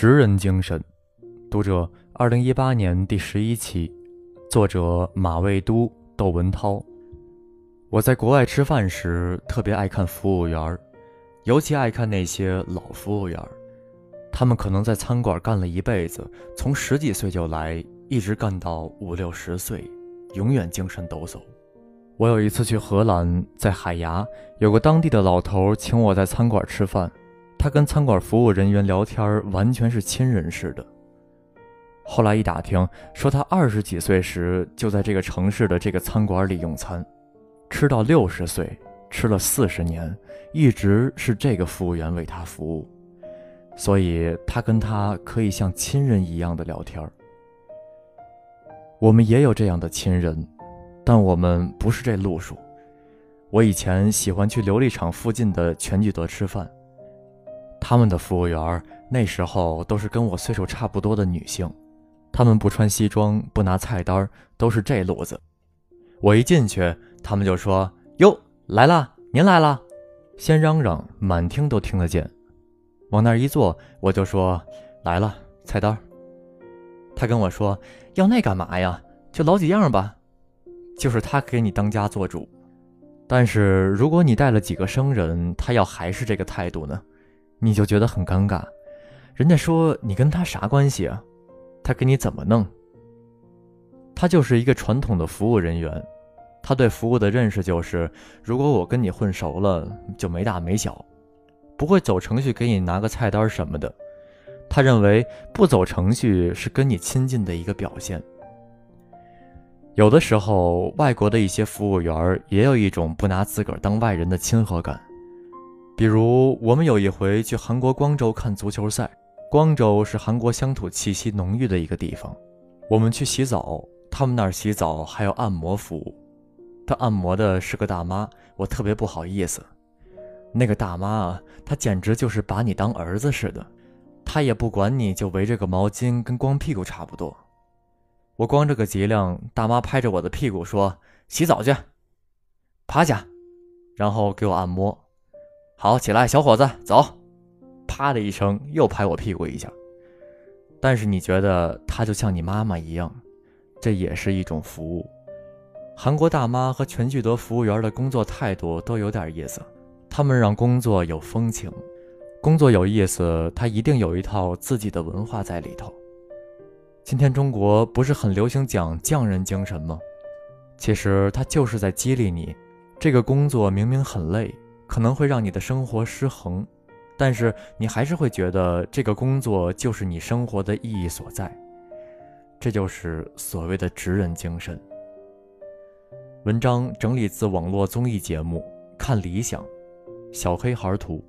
职人精神，读者，二零一八年第十一期，作者马未都、窦文涛。我在国外吃饭时，特别爱看服务员尤其爱看那些老服务员他们可能在餐馆干了一辈子，从十几岁就来，一直干到五六十岁，永远精神抖擞。我有一次去荷兰，在海牙，有个当地的老头请我在餐馆吃饭。他跟餐馆服务人员聊天，完全是亲人似的。后来一打听，说他二十几岁时就在这个城市的这个餐馆里用餐，吃到六十岁，吃了四十年，一直是这个服务员为他服务，所以他跟他可以像亲人一样的聊天。我们也有这样的亲人，但我们不是这路数。我以前喜欢去琉璃厂附近的全聚德吃饭。他们的服务员那时候都是跟我岁数差不多的女性，他们不穿西装，不拿菜单，都是这路子。我一进去，他们就说：“哟，来了，您来了。”先嚷嚷，满厅都听得见。往那儿一坐，我就说：“来了，菜单。”他跟我说：“要那干嘛呀？就老几样吧。”就是他给你当家做主。但是如果你带了几个生人，他要还是这个态度呢？你就觉得很尴尬，人家说你跟他啥关系啊？他给你怎么弄？他就是一个传统的服务人员，他对服务的认识就是，如果我跟你混熟了，就没大没小，不会走程序给你拿个菜单什么的。他认为不走程序是跟你亲近的一个表现。有的时候，外国的一些服务员也有一种不拿自个儿当外人的亲和感。比如，我们有一回去韩国光州看足球赛，光州是韩国乡土气息浓郁的一个地方。我们去洗澡，他们那儿洗澡还有按摩服务。他按摩的是个大妈，我特别不好意思。那个大妈啊，她简直就是把你当儿子似的，她也不管你，就围着个毛巾，跟光屁股差不多。我光着个脊梁，大妈拍着我的屁股说：“洗澡去，趴下，然后给我按摩。” 好，起来，小伙子，走！啪的一声，又拍我屁股一下。但是你觉得他就像你妈妈一样，这也是一种服务。韩国大妈和全聚德服务员的工作态度都有点意思，他们让工作有风情，工作有意思，他一定有一套自己的文化在里头。今天中国不是很流行讲匠人精神吗？其实他就是在激励你，这个工作明明很累。可能会让你的生活失衡，但是你还是会觉得这个工作就是你生活的意义所在，这就是所谓的职人精神。文章整理自网络综艺节目《看理想》，小黑孩图。